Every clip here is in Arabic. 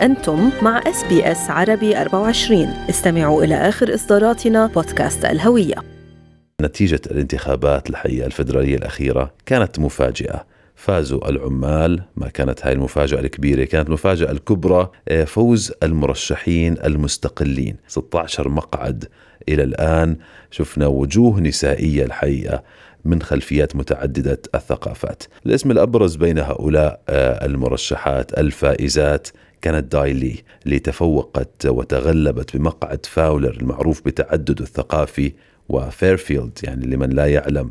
أنتم مع SBS عربي 24 استمعوا إلى آخر إصداراتنا بودكاست الهوية. نتيجة الانتخابات الحقيقة الفدرالية الأخيرة كانت مفاجئة. فازوا العمال ما كانت هاي المفاجأة الكبيرة كانت المفاجأة الكبرى آه، فوز المرشحين المستقلين. 16 مقعد إلى الآن. شفنا وجوه نسائية الحقيقة من خلفيات متعددة الثقافات. الاسم الأبرز بين هؤلاء آه، المرشحات الفائزات كانت دايلي اللي تفوقت وتغلبت بمقعد فاولر المعروف بتعدده الثقافي وفيرفيلد يعني لمن لا يعلم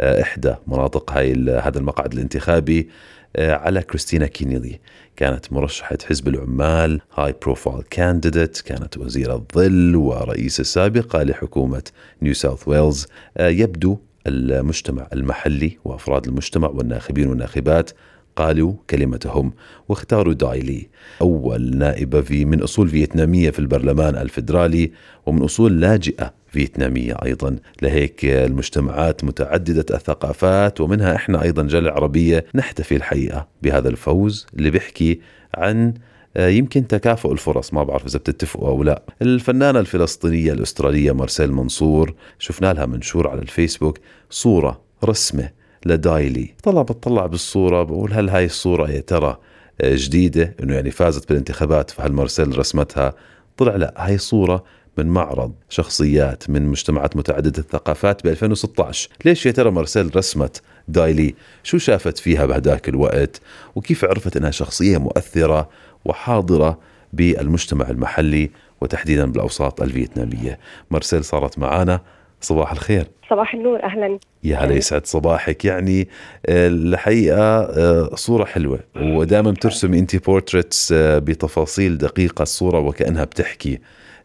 آه، إحدى مناطق هاي هذا المقعد الانتخابي آه، على كريستينا كينيلي. كانت مرشحة حزب العمال high profile candidate كانت وزيرة الظل ورئيسة سابقة لحكومة نيو ساوث ويلز يبدو المجتمع المحلي وأفراد المجتمع والناخبين والناخبات قالوا كلمتهم واختاروا دايلي أول نائبة في من أصول فيتنامية في البرلمان الفدرالي ومن أصول لاجئة فيتنامية أيضا. لهيك المجتمعات متعددة الثقافات ومنها إحنا أيضا جالية عربية نحتفي الحقيقة بهذا الفوز اللي بيحكي عن آه، يمكن تكافؤ الفرص ما بعرف إذا بتتفقوا أو لا. الفنانة الفلسطينية الأسترالية مارسيل منصور شفنا لها منشور على الفيسبوك صورة رسمة لدايلي. طلع بطلع بالصورة بقول هل هاي الصورة يا ترى آه، جديدة؟ إنه يعني فازت بالانتخابات فهل مارسيل رسمتها؟ طلع لا هاي صوره من معرض شخصيات من مجتمعات متعددة الثقافات ب 2016 ليش يا ترى مارسيل رسمت دايلي؟ شو شافت فيها بهداك الوقت؟ وكيف عرفت إنها شخصية مؤثرة وحاضرة بالمجتمع المحلي وتحديدا بالأوساط الفيتنامية. مارسيل صارت معنا صباح الخير. صباح النور أهلا. يا هلا يسعد صباحك يعني آه، الحقيقة آه، صورة حلوة ودائما بترسمي أنت portraits آه، بتفاصيل دقيقة الصورة وكأنها بتحكي.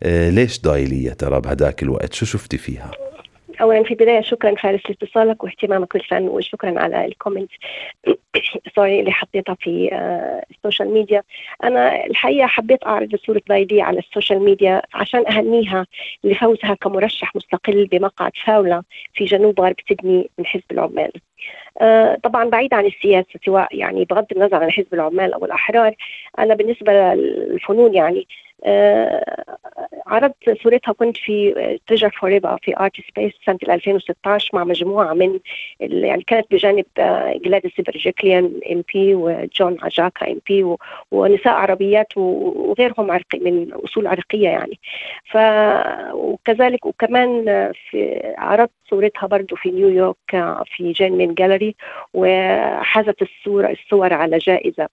ليش دايلي يا ترى بهداك الوقت؟ شو شفتي فيها؟ اولا في البداية شكرا فارس لاتصالك واهتمامك بالفن وشكرا على ال comment sorry اللي حطيتها في آه، السوشيال ميديا أنا الحقيقة حبيت أعرض صورة بايدي على السوشيال ميديا عشان أهنيها لفوزها كمرشح مستقل بمقعد فاولر في جنوب غرب سيدني من حزب العمال. آه، طبعا بعيد عن السياسة سواء يعني بغض النظر عن حزب العمال أو الأحرار أنا بالنسبة للفنون يعني آه، عرضت صورتها كنت في Treasure Forever في Art Space سنة 2016 مع مجموعة من يعني كانت بجانب جلاديس برجيكليان MP وجون عجاكا MP ونساء عربيات وغيرهم عرقي من أصول عرقية يعني. ف وكذلك وكمان في عرضت صورتها برضه في نيويورك في جين مين جاليري وحازت الصورة الصور على جائزة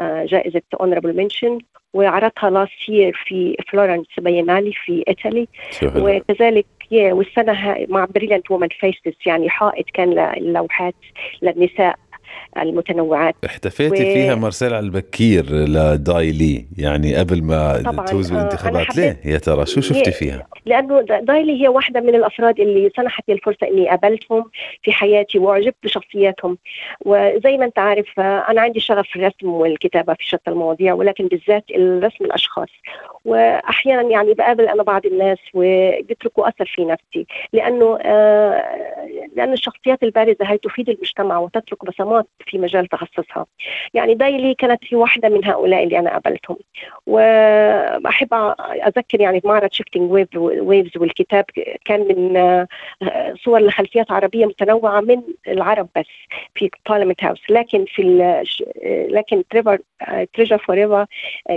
جائزة honorable mention وعرضها last year في Florence Biennale في إيطالي. وكذلك والسنة مع Brilliant Women Faces يعني حائط كان للوحات للنساء. المتنوعات. احتفيتي و... فيها مارسيل على البكير لدايلي يعني قبل ما تفوز بالانتخابات ليه؟ يا ترى شو شفتي فيها؟ لأنه دايلي هي واحدة من الأفراد اللي سنحت لي الفرصة إني قابلتهم في حياتي واعجبت بشخصياتهم. وزي ما أنت عارف أنا عندي شغف في الرسم والكتابة في شتى المواضيع ولكن بالذات الرسم الأشخاص. واحيانا يعني بقابل أنا بعض الناس وبيتركوا أثر في نفسي لأنه آه لأن الشخصيات البارزة هي تفيد المجتمع وتترك بصمات في مجال تخصصها. يعني دايلي كانت في واحدة من هؤلاء اللي أنا قابلتهم. وأحب أذكر يعني بمعرض Shifting Waves والكتاب كان من آه، صور لخلفيات عربية متنوعة من العرب بس في Parliament House لكن في لكن Treasure Treasure Forever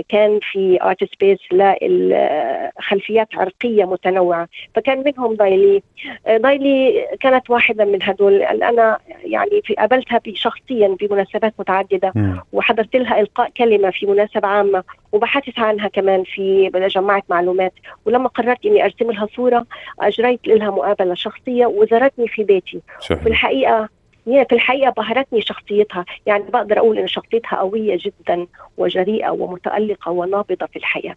كان في Art Space لخلفيات عرقية متنوعة. فكان منهم دايلي آه، دايلي كانت واحدة من هدول. أنا يعني في قابلتها بشخصية شخصيا في مناسبات متعددة م. وحضرت لها إلقاء كلمة في مناسبة عامة وبحثت عنها كمان في جمعت معلومات ولما قررت إني أرسم لها صورة أجريت لها مقابلة شخصية وزارتني في بيتي في الحقيقة هي في الحقيقة بهرتني شخصيتها. يعني بقدر أقول إن شخصيتها قوية جدا وجريئة ومتألقة ونابضة في الحياة.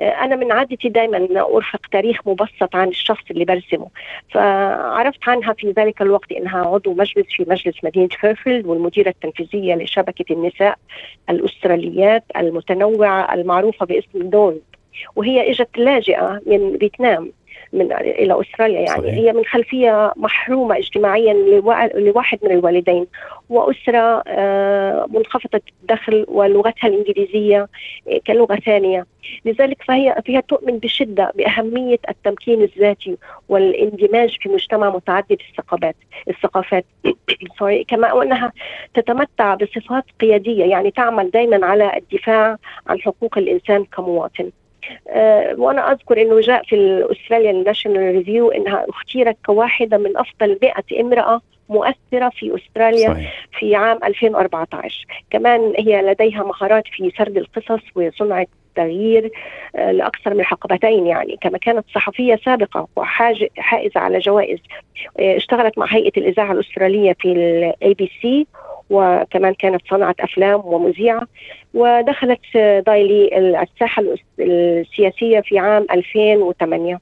أنا من عادتي دائما أرفق تاريخ مبسط عن الشخص اللي برسمه. فعرفت عنها في ذلك الوقت إنها عضو مجلس في مجلس مدينة فيرفيلد والمديرة التنفيذية لشبكة النساء الأستراليات المتنوعة المعروفة باسم دون وهي إجت لاجئة من فيتنام. من إلى أستراليا يعني. صحيح. هي من خلفية محرومة اجتماعيا لوا- لواحد من الوالدين. وأسرة آه، منخفضة الدخل ولغتها الإنجليزية آه، كلغة ثانية. لذلك فهي فهي تؤمن بشدة بأهمية التمكين الذاتي والاندماج في مجتمع متعدد الثقافات الثقافات. سوري كما وانها تتمتع بصفات قيادية يعني تعمل دائما على الدفاع عن حقوق الإنسان كمواطن. وأنا أذكر إنه جاء في Australia National Review إنها اختيرت كواحدة من أفضل 100 امرأة مؤثرة في أستراليا صحيح. في عام 2014 كمان هي لديها مهارات في سرد القصص وصنع التغيير آه، لأكثر من حقبتين يعني. كما كانت صحفية سابقة وحائزة على جوائز آه، اشتغلت مع هيئة الإذاعة الأسترالية في ال ABC وكمان كانت صنعت أفلام ومذيعة ودخلت دايلي الساحة السياسية في عام 2008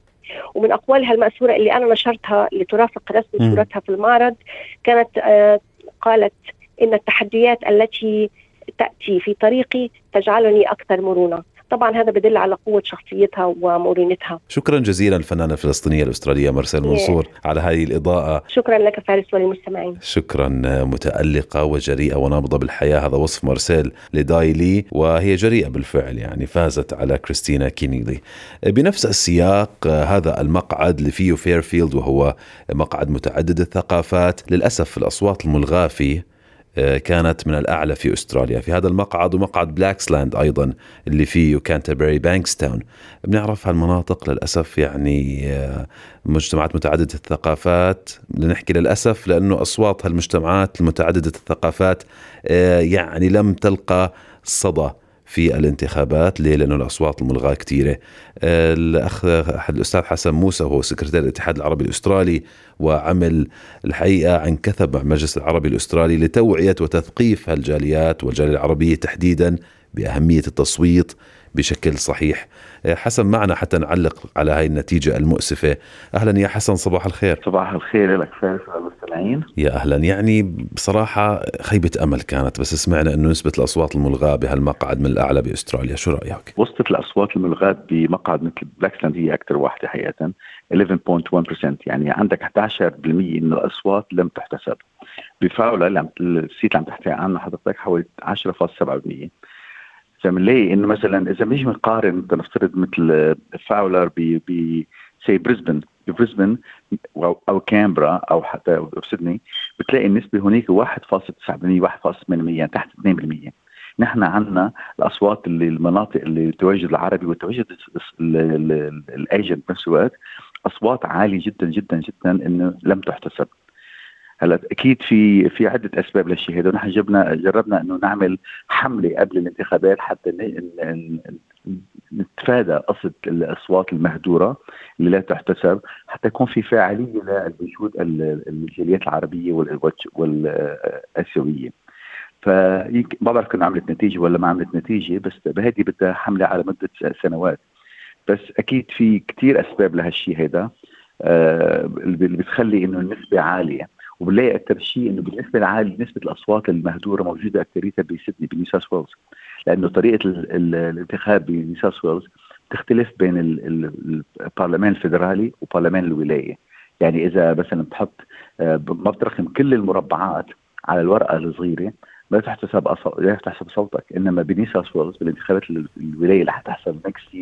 ومن أقوالها المأثورة اللي أنا نشرتها لترافق رسم. صورتها في المعرض كانت آه، قالت إن التحديات التي تأتي في طريقي تجعلني أكثر مرونة طبعا هذا بدل على قوة شخصيتها ومرونتها شكرا جزيلا الفنانة الفلسطينية الأسترالية مرسل منصور على هذه الإضاءة. شكرا لك فارس وللمستمعين. شكرا متألقة وجريئة ونابضة بالحياة. هذا وصف مارسيل لدايلي وهي جريئة بالفعل يعني فازت على كريستينا كينيلي. بنفس السياق هذا المقعد فيه فيرفيلد وهو مقعد متعدد الثقافات. للأسف الأصوات الملغاة فيه كانت من الأعلى في أستراليا. في هذا المقعد ومقعد بلاكسلاند أيضا اللي فيه كانتربري بانكستاون. بنعرف هالمناطق للأسف يعني مجتمعات متعددة الثقافات. لنحكي للأسف لأنه أصوات هالمجتمعات المتعددة الثقافات يعني لم تلقى صدى. في الانتخابات ليه؟ لأنه الأصوات الملغاة كثيرة الأخ الأستاذ حسن موسى وهو سكرتير الاتحاد العربي الأسترالي وعمل الحقيقة عن كثب مع المجلس العربي الأسترالي لتوعية وتثقيف هالجاليات والجالية العربية تحديدا بأهمية التصويت بشكل صحيح. حسن معنا حتى نعلق على هاي النتيجة المؤسفة. أهلا يا حسن صباح الخير. صباح الخير لك فارس والمستمعين يا أهلا. يعني بصراحة خيبة أمل كانت بس سمعنا أنه نسبة الأصوات الملغاة بهالمقعد من الأعلى بأستراليا. شو رأيك؟ وصلت الأصوات الملغاة بمقعد مثل بلاكسلاند هي أكثر واحدة حقيقة. 11.1% يعني عندك 11% من الأصوات لم تحتسب. بفاولر عم ال seat اللي عم تحكي عنه حضرتك حوالي 10.7% فبنلاقي إنه مثلا إذا بنيجي بنقارن نفترض مثل فاولر ب ب seat بريسبن ببريسبن أو كامبرا أو حتى بسيدني بتلاقي النسبة هناك 1.9% 1.8% تحت 2% نحن عندنا الأصوات اللي المناطق اللي التواجد العربي والتواجد ال Asian بنفس الوقت أصوات عالية جدا جدا جدا إنه لم تحتسب. هلا أكيد في في عدة أسباب للشيء هذا ونحن جبنا جربنا إنه نعمل حملة قبل الانتخابات حتى نتفادى قصد الأصوات المهدوره اللي لا تحتسب حتى يكون في فاعلية للوجود الجاليات العربية والآسيوية. فيمكن ما بعرف كنا عملت نتيجة ولا ما عملت نتيجة بس هذه بدها حملة على مدة سنوات. بس أكيد في كثير أسباب لهالشيء هذا آه اللي بتخلي إنه النسبة عالية. وبنلاقي أكثر شيء إنه بالنسبة للعالي نسبة الأصوات المهدوره موجودة اكثريتها بسيدني بنيو ساوث ويلز. لأنه طريقة ال ال الانتخاب بنيو ساوث ويلز تختلف بين ال البرلمان الفيدرالي وبرلمان الولاية. يعني إذا مثلا بتحط ما بترقم كل المربعات على الورقة الصغيرة لا تحتسب. لا تحسب صوتك. إنما بنيو ساوث ويلز بالانتخابات الولاية اللي حتحصل next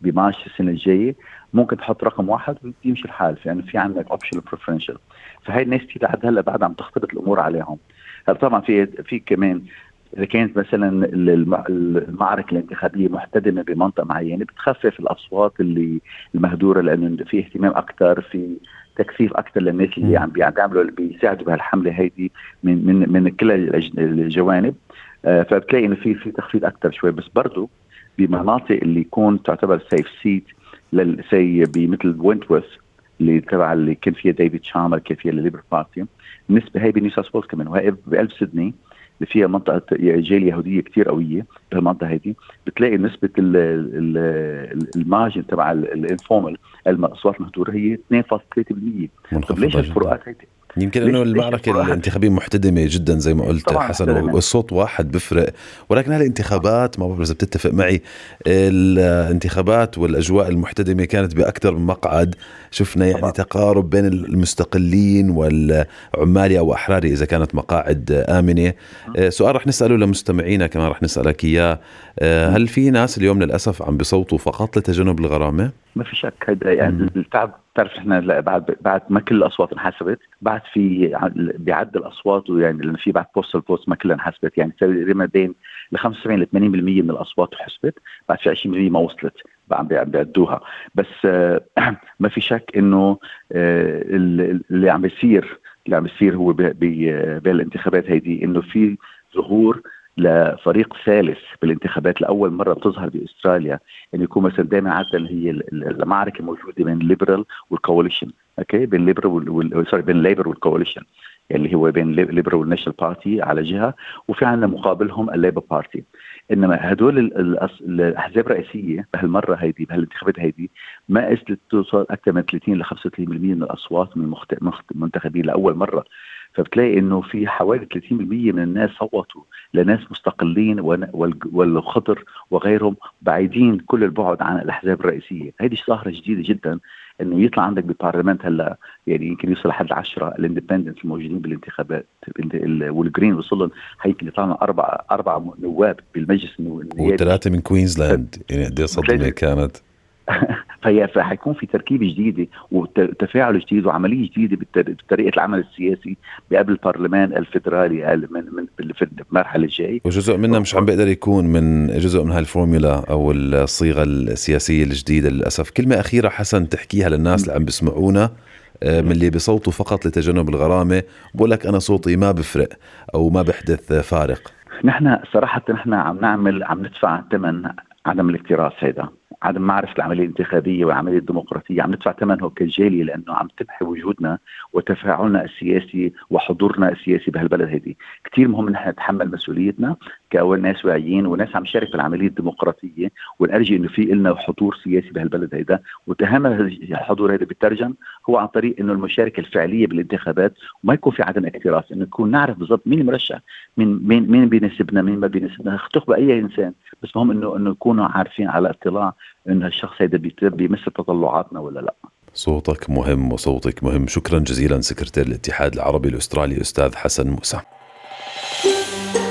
بمارش السنة الجاية ممكن تحط رقم واحد ويمشي الحال. في يعني في عندك option preferential فهي الناس كثير لحد هلأ بعد عم تختلط الأمور عليهم. هلأ طبعا في في كمان إذا كانت مثلا المعركة الانتخابية محتدمة بمنطقة معينة بتخفف الأصوات اللي المهدورة لأنه في اهتمام أكثر في تكثيف أكثر للناس اللي عم بيعملوا اللي بيساعدوا بهالحملة هيدي من من من كل الجوانب. آه فبتلاقي إنه في في تخفيض أكثر شوي. بس برضه بمناطق اللي يكون تعتبر safe seat سي بمثل وينتورث اللي تبع اللي كان فيها ديفيد شارما كان فيها ال Liberal Party النسبة هي بنيو ساوث ويلز كمان وهي بقلب سيدني اللي فيها منطقة جالية يهودية كثير قوية بهالمنطقة هذه بتلاقي نسبة ال margin تبع ال informal الاصوات المهدوره هي 2.3% طيب ليش الفروقات هيدي؟ يمكن إنه المعركة الانتخابية محتدمة جدا زي ما قلت حسن والصوت واحد بفرق. ولكن هذه الانتخابات ما بعرف إذا بتتفق معي الانتخابات والأجواء المحتدمة كانت بأكثر من مقعد. شفنا يعني طبعا. تقارب بين المستقلين والعمالي أو أحراري إذا كانت مقاعد آمنة. آه، سؤال رح نسأله لمستمعينا كمان رح نسألك إياه. آه، هل في ناس اليوم للأسف عم بصوتوا فقط لتجنب الغرامة؟ ما في شك هذا يعني التعب بتعرف إحنا بعد بعد ما كل الأصوات انحسبت بعد في بيعد الأصوات ويعني لأن في بعد postal votes ما كلها انحسبت. يعني تقريبا بين ل 75 ل 80% من الأصوات حسبت بعد في 20% ما وصلت عم بيعدوها. بس آه، ما في شك إنه آه، اللي عم بيصير اللي عم بيصير هو بين الانتخابات هيدي إنه في ظهور لفريق ثالث بالانتخابات لأول مرة بتظهر بأستراليا انه يكون مثلا دائما عادة هي المعركة موجوده بين ال Liberal وال Coalition okay؟ بين ال Liberal sorry بين ال Labor وال Coalition اللي هو بين ال Liberal وال National Party على جهة وفي عندنا مقابلهم ال Labor Party إنما هدول الأحزاب الرئيسية بهالمرة هيدي بهالانتخابات هيدي ما قدرت توصل أكثر من 30 ل 35% من الأصوات من المنتخبين لأول مرة. فبتلاقي إنه في حوالي 30% من الناس صوتوا لناس مستقلين والخضر وغيرهم بعيدين كل البعد عن الأحزاب الرئيسية، هذه ظاهرة جديدة جدا إنه يطلع عندك بالبرلمان هلأ يعني يمكن يوصل لحد 10 الإندبندنت الموجودين بالانتخابات والجرين وصل لهم يمكن يطلعنا أربع أربع نواب بالمجلس النيابي وثلاثة من كوينزلاند يعني قد إيه صدمة كانت. فحيكون في تركيبه جديده وتفاعل جديد وعملية جديدة بطريقة العمل السياسي بقبل البرلمان الفدرالي من من في المرحلة الجاي وجزء منها مش عم بيقدر يكون من جزء من هالفورمولا أو الصيغة السياسية الجديدة للأسف. كلمة أخيرة حسن تحكيها للناس اللي عم بيسمعونا آه، من اللي بصوتوا فقط لتجنب الغرامة. بقول لك أنا صوتي ما بفرق أو ما بحدث فارق. نحن صراحة نحن عم نعمل عم ندفع ثمن عدم الاكتراث هيدا. عدم معرفة العملية الانتخابية والعملية الديمقراطية عم ندفع ثمنه كجالية لأنه عم تمحي وجودنا وتفاعلنا السياسي وحضورنا السياسي بهالبلد هذه، كثير مهم نحن نتحمل مسؤوليتنا. كاول ناس واعيين وناس عم تشارك بالعملية الديمقراطية ونرجي إنه في لنا حضور سياسي بهالبلد هيدا. وتهم الحضور هذا بيترجم هو عن طريق إنه المشاركة الفعلية بالانتخابات وما يكون في عدم اكتراث إنه نكون نعرف بالضبط مين المرشح مين مين مين بيناسبنا مين ما بيناسبنا. تخبى أي إنسان. بس مهم إنه إنه نكونوا عارفين على اطلاع إنه الشخص هذا بيمثل تطلعاتنا ولا لا. صوتك مهم وصوتك مهم. شكرا جزيلا سكرتير الاتحاد العربي الأسترالي أستاذ حسن موسى.